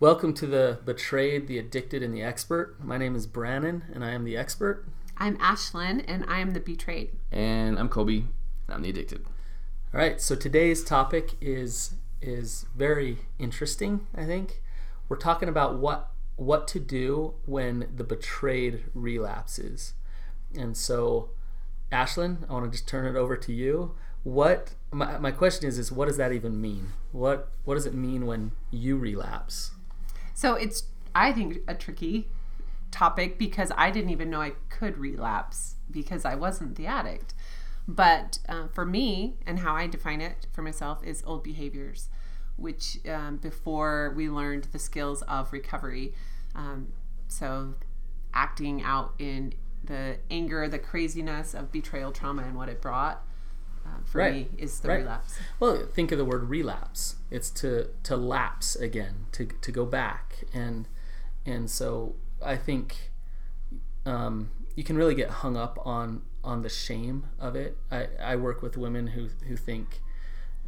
Welcome to the Betrayed, the Addicted, and the Expert. My name is Brannon, and I am the expert. I'm Ashlynn, and I am the betrayed. And I'm Coby, and I'm the addicted. All right, so today's topic is is very interesting. I think we're talking about what what to do when the betrayed relapses, and so Ashlynn, I want to just turn it over to you. What my, my question is is what does that even mean? What what does it mean when you relapse? So it's, I think, a tricky topic because I didn't even know I could relapse because I wasn't the addict. But uh, for me, and how I define it for myself, is old behaviors, which um, before we learned the skills of recovery. Um, so acting out in the anger, the craziness of betrayal trauma and what it brought. Uh, for Right. me is the Right. relapse. Well, think of the word relapse. It's to to lapse again, to to go back, and and so I think um, you can really get hung up on on the shame of it. I, I work with women who who think,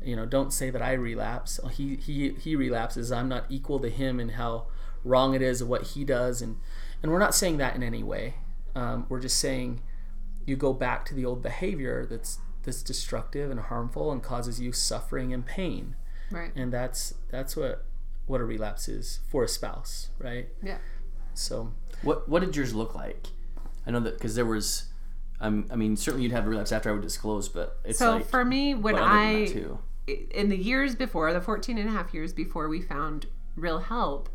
you know, don't say that I relapse. Oh, He he he relapses. I'm not equal to him in how wrong it is of what he does, and and we're not saying that in any way. Um, we're just saying you go back to the old behavior that's that's destructive and harmful and causes you suffering and pain Right. and that's that's what what a relapse is for a spouse right Yeah. so What What did yours look like? I know that because there was, um, I mean, certainly you'd have a relapse after I would disclose, but it's So like for me, when but other than I too. in the years before, the 14 and a half years before we found real help,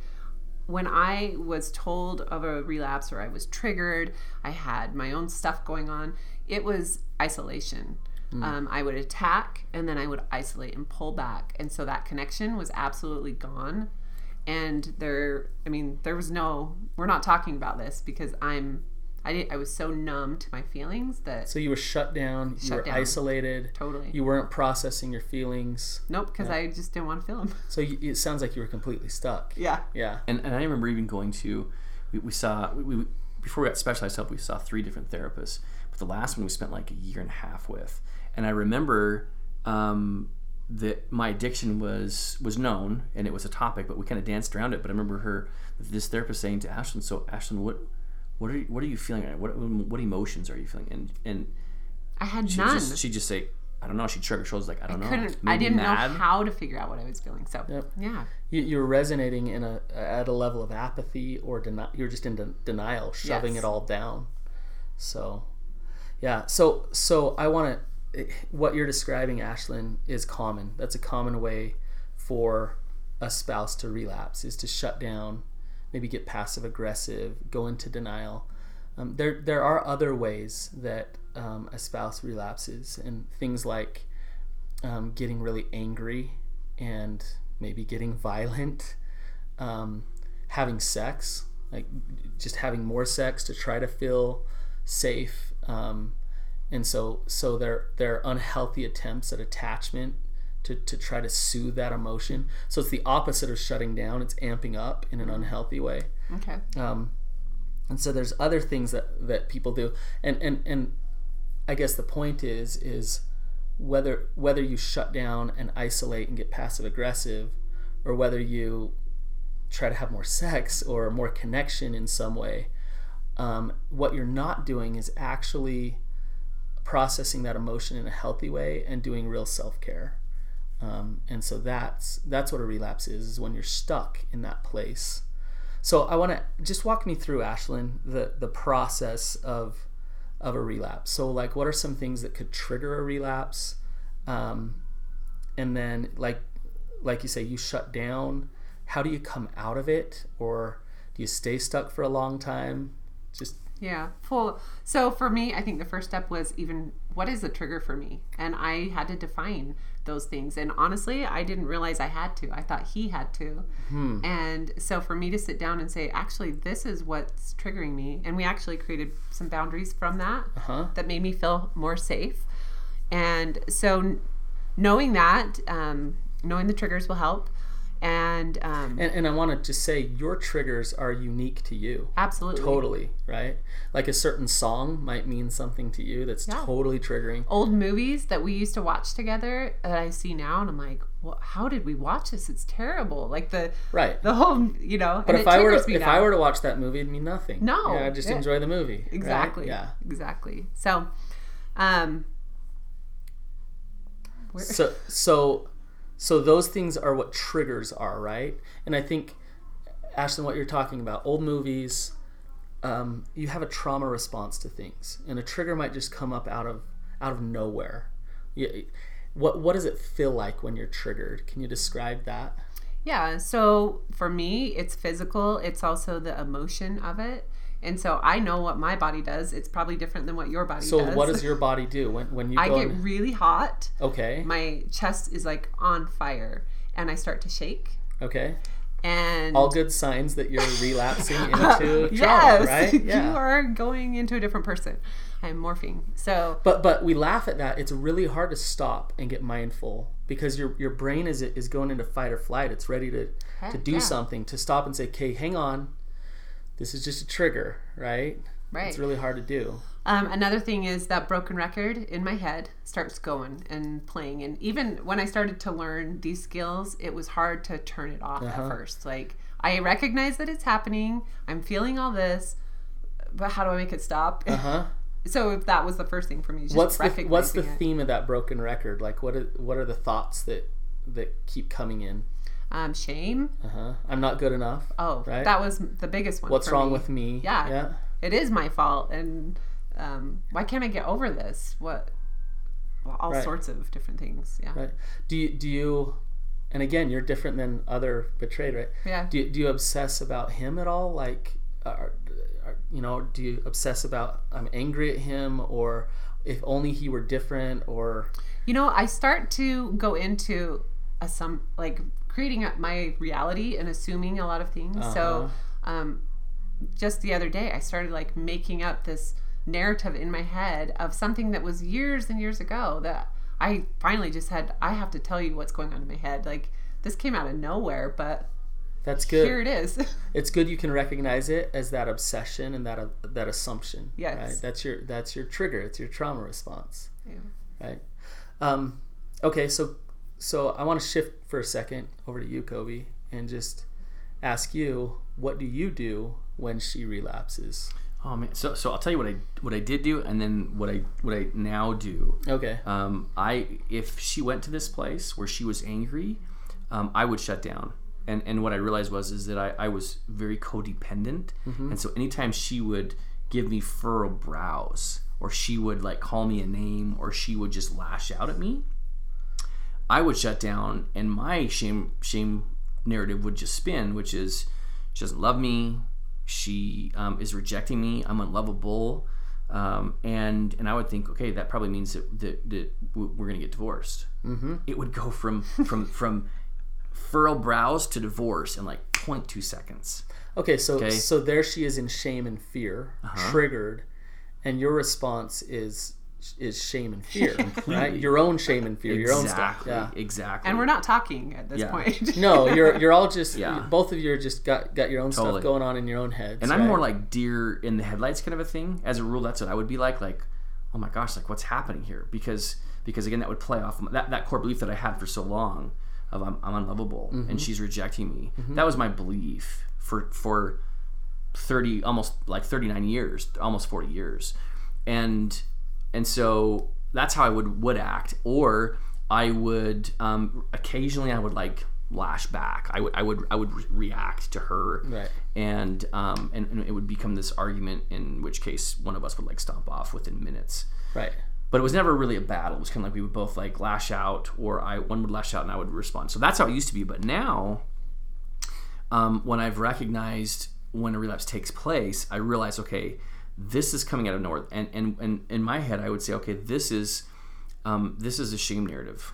when I was told of a relapse or I was triggered, I had my own stuff going on, it was isolation. Um, I would attack and then I would isolate and pull back. And so that connection was absolutely gone. And there, I mean, there was no, we're not talking about this because I'm, I, did, I was so numb to my feelings that so you were shut down you were down. isolated totally. you weren't processing your feelings nope, because I just didn't want to feel them. so you, it sounds like you were completely stuck Yeah. yeah And, and I remember even going to, we, we saw, we, we, before we got specialized help, we saw three different therapists. But the last one we spent like a year and a half with. And I remember um, that my addiction was was known and it was a topic, but we kind of danced around it. But I remember her, this therapist saying to Ashlynn, so Ashlynn, what, what are you, what are you feeling? What, what emotions are you feeling? And, and I had she none. just, she'd just say, I don't know. She'd shrug her shoulders like, I don't know. couldn't I didn't mad. know how to figure out what I was feeling. So Yep. yeah. you, you're resonating in a at a level of apathy or deni- you're just in de- denial shoving Yes. it all down so yeah so so i want to what you're describing ashlynn is common. That's a common way for a spouse to relapse is to shut down maybe get passive aggressive go into denial. Um, there there are other ways that um, a spouse relapses and things like um, getting really angry and maybe getting violent, um, having sex, like just having more sex to try to feel safe, um, and so so they're they're unhealthy attempts at attachment to, to try to soothe that emotion. So it's the opposite of shutting down; it's amping up in an unhealthy way. Okay. Um, and so there's other things that, that people do, and, and and I guess the point is is whether whether you shut down and isolate and get passive aggressive, or whether you try to have more sex or more connection in some way. Um, what you're not doing is actually processing that emotion in a healthy way and doing real self care. Um, and so that's that's what a relapse is: is when you're stuck in that place. So I want to just walk me through, Ashlynn, the the process of of a relapse. So like, what are some things that could trigger a relapse? Um, and then like like you say, you shut down. How do you come out of it, or do you stay stuck for a long time? Just Yeah. Full. So for me, I think the first step was even what is the trigger for me, and I had to define those things. And honestly, I didn't realize I had to. I thought he had to. And so for me to sit down and say, actually, this is what's triggering me, and we actually created some boundaries from that huh? that made me feel more safe. And so, knowing that, um, knowing the triggers will help. And, um, And, and I want to just say your triggers are unique to you. absolutely Totally, right? Like a certain song might mean something to you that's Yeah. totally triggering. old movies that we used to watch together that I see now, and I'm like, well, how did we watch this? It's terrible. Like the Right. the whole, you know. But if I were me if now. I were to watch that movie, it'd mean nothing. No, yeah, I just yeah. enjoy the movie. right? exactly, Yeah. exactly. So, um, where, So so so those things are what triggers are, right? And I think Ashlynn, what you're talking about, old movies, um, you have a trauma response to things, and a trigger might just come up out of out of nowhere. Yeah, what what does it feel like when you're triggered? Can you describe that? Yeah, so for me, it's physical, it's also the emotion of it. And so I know what my body does. It's probably different than what your body So does. So what does your body do when when you I get in- really hot. okay, My chest is like on fire and I start to shake. okay. And All good signs that you're relapsing into trauma, yes, right? you are going into a different person. I'm morphing. So But but we laugh at that. It's really hard to stop and get mindful because your your brain is is going into fight or flight. It's ready to to do yeah. something to stop and say, "Okay, hang on. This is just a trigger, right?" Right. It's really hard to do. Um, another thing is that broken record in my head starts going and playing. And even when I started to learn these skills, it was hard to turn it off Uh-huh. at first. Like, I recognize that it's happening, I'm feeling all this, but how do I make it stop? Uh huh. so, if that was the first thing for me, just What's the what's the it. theme of that broken record? Like what are, what are the thoughts that that keep coming in? Um, shame. Uh huh. I'm not good enough. Oh, Right. that was the biggest one. What's wrong me. with me? Yeah. Yeah. It is my fault. And um, why can't I get over this? What? well, all Right. sorts of different things. Yeah. Right. Do you do you? And again, you're different than other betrayed, right? Yeah. Do you, do you obsess about him at all? Like, are, are, you know, do you obsess about I'm angry at him, or if only he were different, or You know, I start to go into a some like creating up my reality and assuming a lot of things. So, Uh-huh. um, just the other day, I started like making up this narrative in my head of something that was years and years ago that I finally just had. I have to tell you what's going on in my head. Like this came out of nowhere, but that's good. here it is. It's good you can recognize it as that obsession and that uh, that assumption. Yes. Right. That's your that's your trigger. It's your trauma response. Yeah. Right. Um, okay. So so I want to shift for a second over to you, Coby, and just ask you what do you do when she relapses? Oh man, so so I'll tell you what I what I did do, and then what I what I now do. Okay. Um, I if she went to this place where she was angry, um, I would shut down. And and what I realized was is that I, I was very codependent, and so anytime she would give me furrowed brows, or she would like call me a name, or she would just lash out at me, I would shut down, and my shame shame narrative would just spin, which is she doesn't love me, she um, is rejecting me, I'm unlovable, um, and and I would think, okay, that probably means that that, that we're gonna get divorced. Mm-hmm. It would go from from from furrowed brows to divorce in like 0.2 seconds. Okay. So Okay. Uh-huh. so there she is in shame and fear, triggered, and your response is is shame and fear, right? Your own shame and fear, your own stuff. Exactly. Yeah. Exactly. and we're not talking at this Yeah. point. No, you're you're all just Yeah. both of you are just got got your own Totally. stuff going on in your own heads. And I'm right? more like deer in the headlights kind of a thing. As a rule, that's what I would be like. Like, oh my gosh, like what's happening here? Because because again, that would play off that, that core belief that I had for so long of I'm, I'm unlovable Mm-hmm. and she's rejecting me. That was my belief for for thirty almost like thirty nine years, almost forty years, and and so that's how I would would act. Or I would um, occasionally I would like lash back. I would I would I would re- react to her Right. and um, and, and it would become this argument in which case one of us would like stomp off within minutes right. but it was never really a battle it was kind of like we would both like lash out or i one would lash out and i would respond so that's how it used to be but now um, when i've recognized when a relapse takes place i realize okay this is coming out of north and and, and in my head i would say okay this is um, this is a shame narrative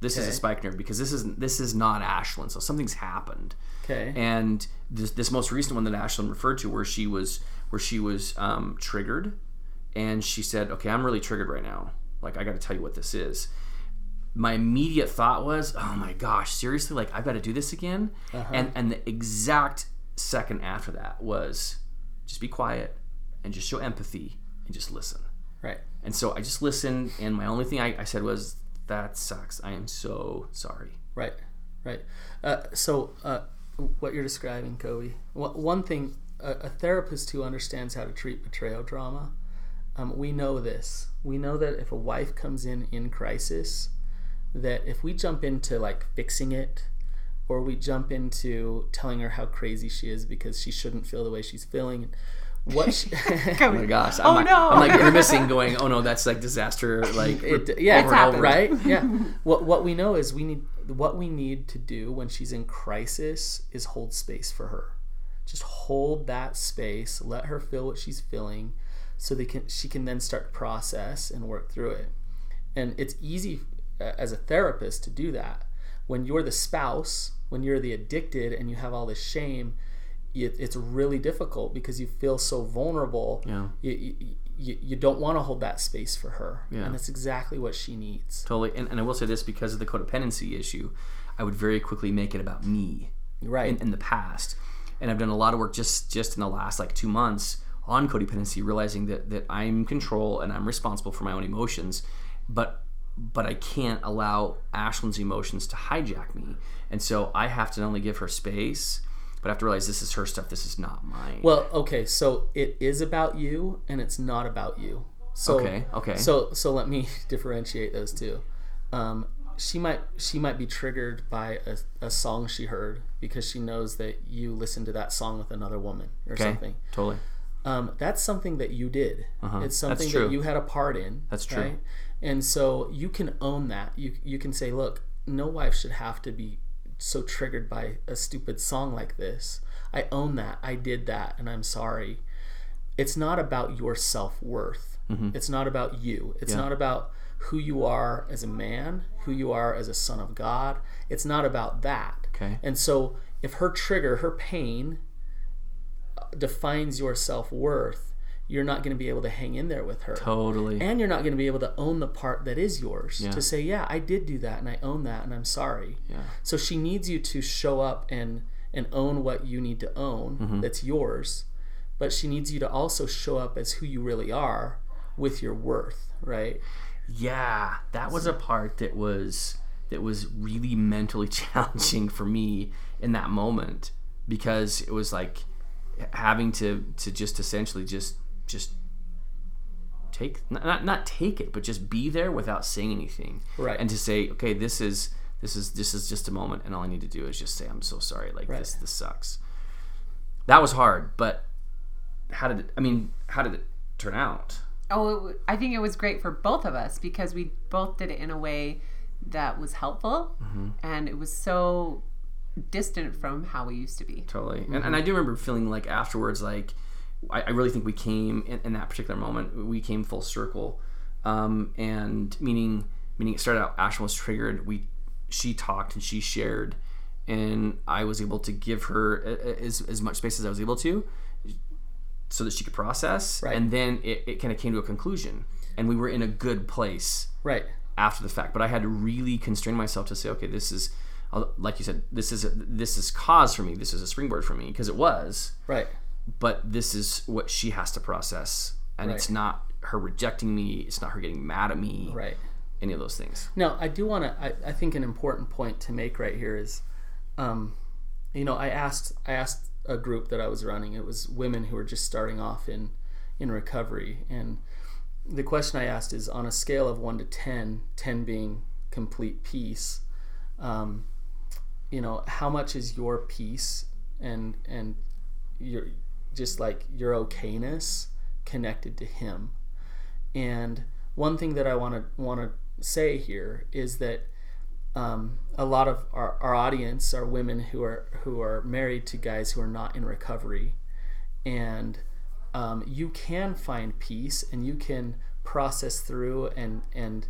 this is a spike narrative because this is this is not Ashlynn. So something's happened. Okay. And this, this most recent one that Ashlynn referred to, where she was where she was um, triggered, and she said, "Okay, I'm really triggered right now. Like I got to tell you what this is." my immediate thought was, "Oh my gosh, seriously? Like I've got to do this again?" And and the exact second after that was, just be quiet and just show empathy and just listen. Right. And so I just listened, and my only thing I, I said was, "That sucks. I am so sorry." Right, right. Uh, so, uh, what you're describing, Coby, one thing, a, a therapist who understands how to treat betrayal trauma, um, we know this. We know that if a wife comes in in crisis, that if we jump into like fixing it, or we jump into telling her how crazy she is because she shouldn't feel the way she's feeling, what she, Oh my gosh! I'm Oh, like, no. I'm like grimacing, going, "Oh no, that's like disaster!" Like it, yeah, over and over. right. Yeah. what what we know is we need what we need to do when she's in crisis is hold space for her. Just hold that space. Let her feel what she's feeling, so they can she can then start process and work through it. And it's easy uh, as a therapist to do that. When you're the spouse, when you're the addicted, and you have all this shame, it, it's really difficult because you feel so vulnerable. Yeah. You, you, you, you don't want to hold that space for her. Yeah. And that's exactly what she needs. Totally. And, and I will say this because of the codependency issue, I would very quickly make it about me Right. in, in the past. And I've done a lot of work just just in the last like two months on codependency, realizing that that I'm in control and I'm responsible for my own emotions, but but I can't allow Ashlynn's emotions to hijack me. And so I have to not only give her space, but I have to realize this is her stuff. This is not mine. well, okay, so it is about you and it's not about you. So, Okay, okay. So so let me differentiate those two. Um, she might she might be triggered by a, a song she heard because she knows that you listened to that song with another woman or okay. something. Totally. um, that's something that you did. It's something that you had a part in. That's true. Right? And so you can own that. You you can say, look, no wife should have to be so triggered by a stupid song like this. I own that. I did that, and I'm sorry. It's not about your self worth. It's not about you. It's Mm-hmm. Yeah. not about who you are as a man, who you are as a son of God. It's not about that. Okay. And so if her trigger, her pain defines your self worth, you're not going to be able to hang in there with her. Totally. And you're not going to be able to own the part that is yours. Yeah. To say, yeah, I did do that and I own that and I'm sorry. yeah. So she needs you to show up and and own what you need to own Mm-hmm. that's yours. But she needs you to also show up as who you really are with your worth, right? Yeah, that was a part that was that was really mentally challenging for me in that moment because it was like having to to just essentially just just take not not, take it but just be there without saying anything. Right. and to say okay this is this is this is just a moment and all I need to do is just say I'm so sorry like this this sucks. That was hard but how did it I mean how did it turn out? Oh, it, I think it was great for both of us because we both did it in a way that was helpful mm-hmm. and it was so distant from how we used to be. totally. And, mm-hmm. and i do remember feeling like afterwards like i, I really think we came in, in that particular moment we came full circle um, and meaning meaning it started out ashlynn was triggered we she talked and she shared and i was able to give her as, as much space as i was able to so that she could process Right. and then it, it kind of came to a conclusion and we were in a good place Right. after the fact. But I had to really constrain myself to say, okay, this is, like you said, this is a, this is cause for me. This is a springboard for me because it was. Right. But this is what she has to process, and it's not her rejecting me. It's not her getting mad at me. Right. Any of those things. Now, I do want to. I, I think an important point to make right here is, um, you know, I asked I asked a group that I was running. It was women who were just starting off in in recovery, and the question I asked is on a scale of one to 10, 10 being complete peace. Um, you know, how much is your peace and and your just like your okayness connected to Him? And one thing that I want to want to say here is that um, a lot of our, our audience are women who are who are married to guys who are not in recovery, and um, you can find peace and you can process through and and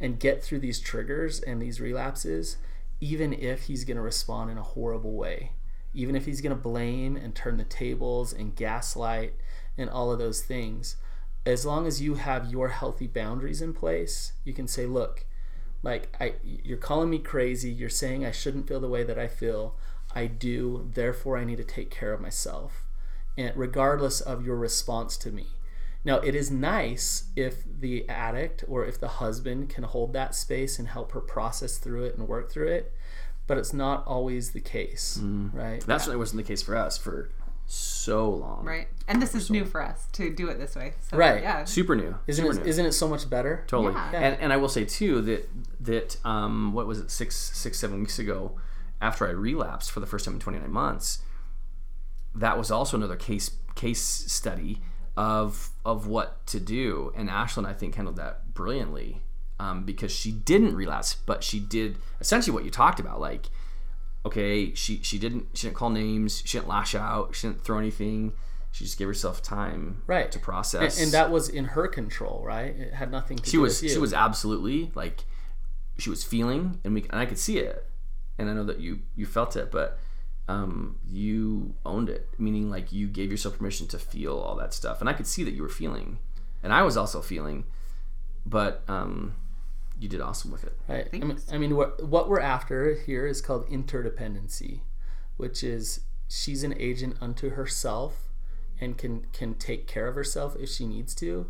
and get through these triggers and these relapses, even if he's going to respond in a horrible way, even if he's going to blame and turn the tables and gaslight and all of those things. As long as you have your healthy boundaries in place, you can say, look, like I you're calling me crazy, you're saying I shouldn't feel the way that I feel. I do, therefore I need to take care of myself. And regardless of your response to me. Now, it is nice if the addict or if the husband can hold that space and help her process through it and work through it, but it's not always the case, right? That certainly wasn't the case for us for so long. Right. And this is new for us to do it this way. So, Right. Yeah. Super new. Isn't Super it, new. isn't it so much better? Totally. Yeah. And and I will say too that that um what was it six six seven weeks ago, after I relapsed for the first time in twenty nine months, that was also another case case study of of what to do. And Ashlynn I think handled that brilliantly. Um, because she didn't relapse, but she did essentially what you talked about, like okay, she she didn't she didn't call names, she didn't lash out, she didn't throw anything. She just gave herself time Right. to And, process. and that was in her control, right? It had nothing to she do was with you. she was absolutely like she was feeling and we and I could see it and I know that you you felt it but um you owned it meaning like you gave yourself permission to feel all that stuff and I could see that you were feeling and I was also feeling but um you did awesome with it Right. I mean, I mean, what what we're after here is called interdependency, which is she's an agent unto herself and can can take care of herself if she needs to,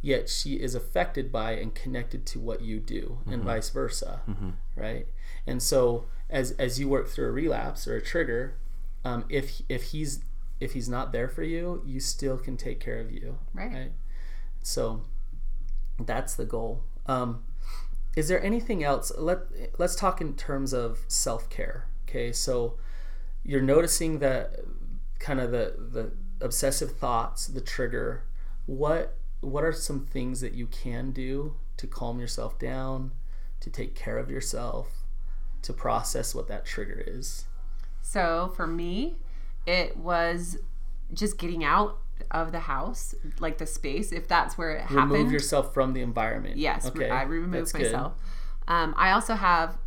yet she is affected by and connected to what you do, and vice versa, right? And so as as you work through a relapse or a trigger, um, if if he's if he's not there for you, you still can take care of you, Right. right? So that's the goal. Um, is there anything else? Let Let's talk in terms of self care. Okay, so you're noticing that kind of the the obsessive thoughts, the trigger. What What are some things that you can do to calm yourself down, to take care of yourself, to process what that trigger is? So for me, it was just getting out of the house, like the space, if that's where it happened. Remove yourself from the environment. Yes, Okay, I removed that's myself. Um, I also have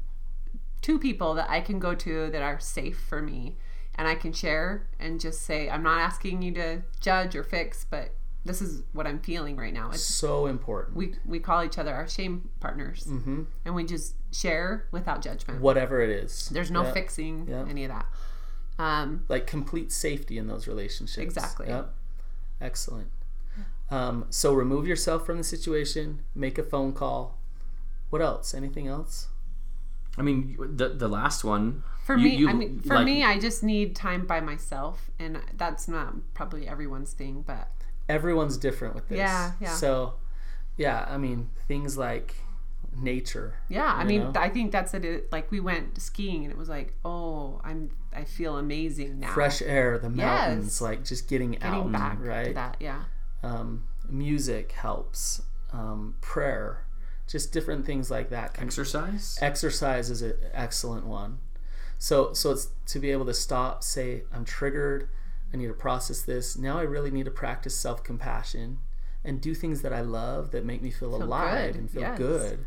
two people that I can go to that are safe for me, and I can share and just say, I'm not asking you to judge or fix, but this is what I'm feeling right now. It's, So important. we we call each other our shame partners, Mm-hmm. and we just share without judgment. Whatever it is. There's no Yeah. fixing Yeah. any of that. Um, like complete safety in those relationships. Exactly. Yep. Excellent. Um, so remove yourself from the situation. Make a phone call. What else? Anything else? I mean the the last one For you- me, you- I mean, for like- me, I just need time by myself, and that's not probably everyone's thing, but Everyone's different with this. Yeah, yeah. So, yeah, I mean things like nature. yeah, I mean, know? I think that's it. it. Like we went skiing, and it was like, oh, I'm, I feel amazing now. Fresh air, the mountains, Yes. like just getting, getting out, back right? to that. Yeah, Um, music helps. Um, prayer, just different things like that. Can exercise exercise is an excellent one so so it's to be able to stop say i'm triggered i need to process this now i really need to practice self-compassion and do things that i love that make me feel, Feel alive good, and feel yes. good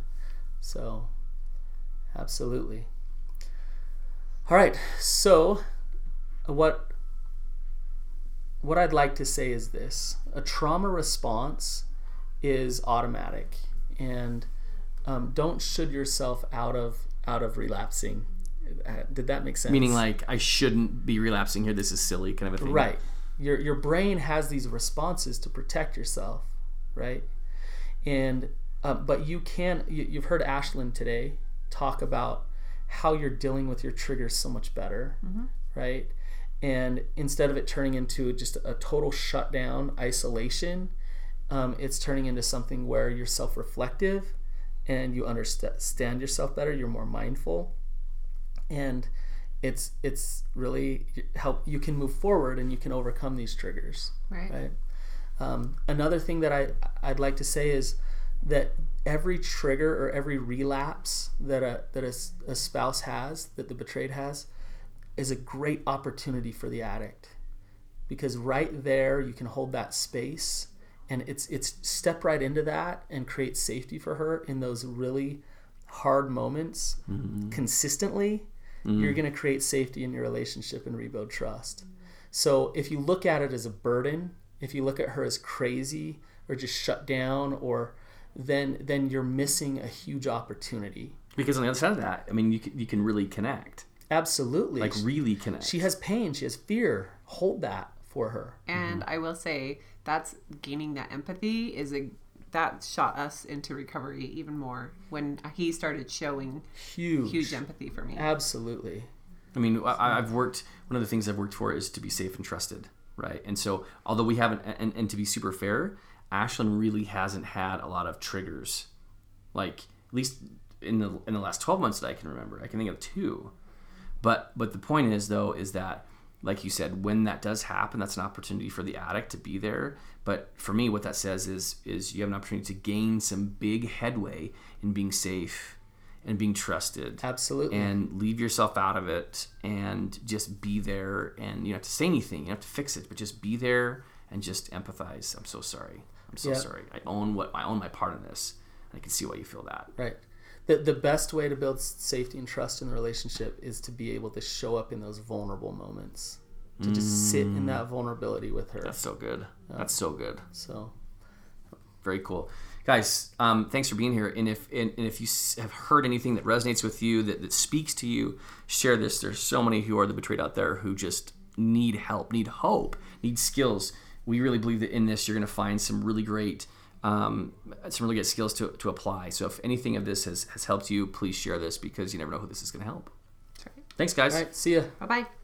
so absolutely all right so what what i'd like to say is this a trauma response is automatic and um, don't should yourself out of out of relapsing. Uh, Did that make sense? meaning like I shouldn't be relapsing here this is silly kind of a thing right. Your your brain has these responses to protect yourself, right? And uh, but you can. You, you've heard Ashlynn today talk about how you're dealing with your triggers so much better, right? And instead of it turning into just a total shutdown, isolation, um, it's turning into something where you're self-reflective and you understand yourself better. You're more mindful, and it's it's really help. You can move forward and you can overcome these triggers right. right? Um, another thing that I I'd like to say is that every trigger or every relapse that a that a, a spouse has that the betrayed has is a great opportunity for the addict. Because right there you can hold that space and it's it's step right into that and create safety for her in those really hard moments mm-hmm. consistently mm-hmm. you're going to create safety in your relationship and rebuild trust. So if you look at it as a burden if you look at her as crazy or just shut down or then then you're missing a huge opportunity Because on the other side of that, I mean, you can, you can really connect, Absolutely. like really connect. she has pain. She has fear. Hold that for her. And mm-hmm. I will say that's gaining that empathy is a that shot us into recovery even more when he started showing Huge. huge empathy for me. Absolutely. I mean, I, I've worked. One of the things I've worked for is to be safe and trusted, right? And so, although we haven't, and, and to be super fair, Ashlynn really hasn't had a lot of triggers, like at least in the in the last twelve months that I can remember. I can think of two, but but the point is though is that like you said, when that does happen, that's an opportunity for the addict to be there. But for me, what that says is is you have an opportunity to gain some big headway in being safe and being trusted Absolutely. and leave yourself out of it and just be there and you don't have to say anything you don't have to fix it but just be there and just empathize i'm so sorry i'm so Yeah. sorry. I own what i own my part in this. I can see why you feel that. Right. The, the best way to build safety and trust in the relationship is to be able to show up in those vulnerable moments. To just sit in that vulnerability with her. that's so good. That's so good. So, very cool. Guys um, thanks for being here. And if and, and if you have heard anything that resonates with you that, that speaks to you share this. There's so many who are the betrayed out there who just need help need hope need skills we really believe that in this you're going to find some really great um, some really good skills to, to apply so if anything of this has, has helped you please share this because you never know who this is going to help That's right. thanks guys all right. See ya. Bye bye.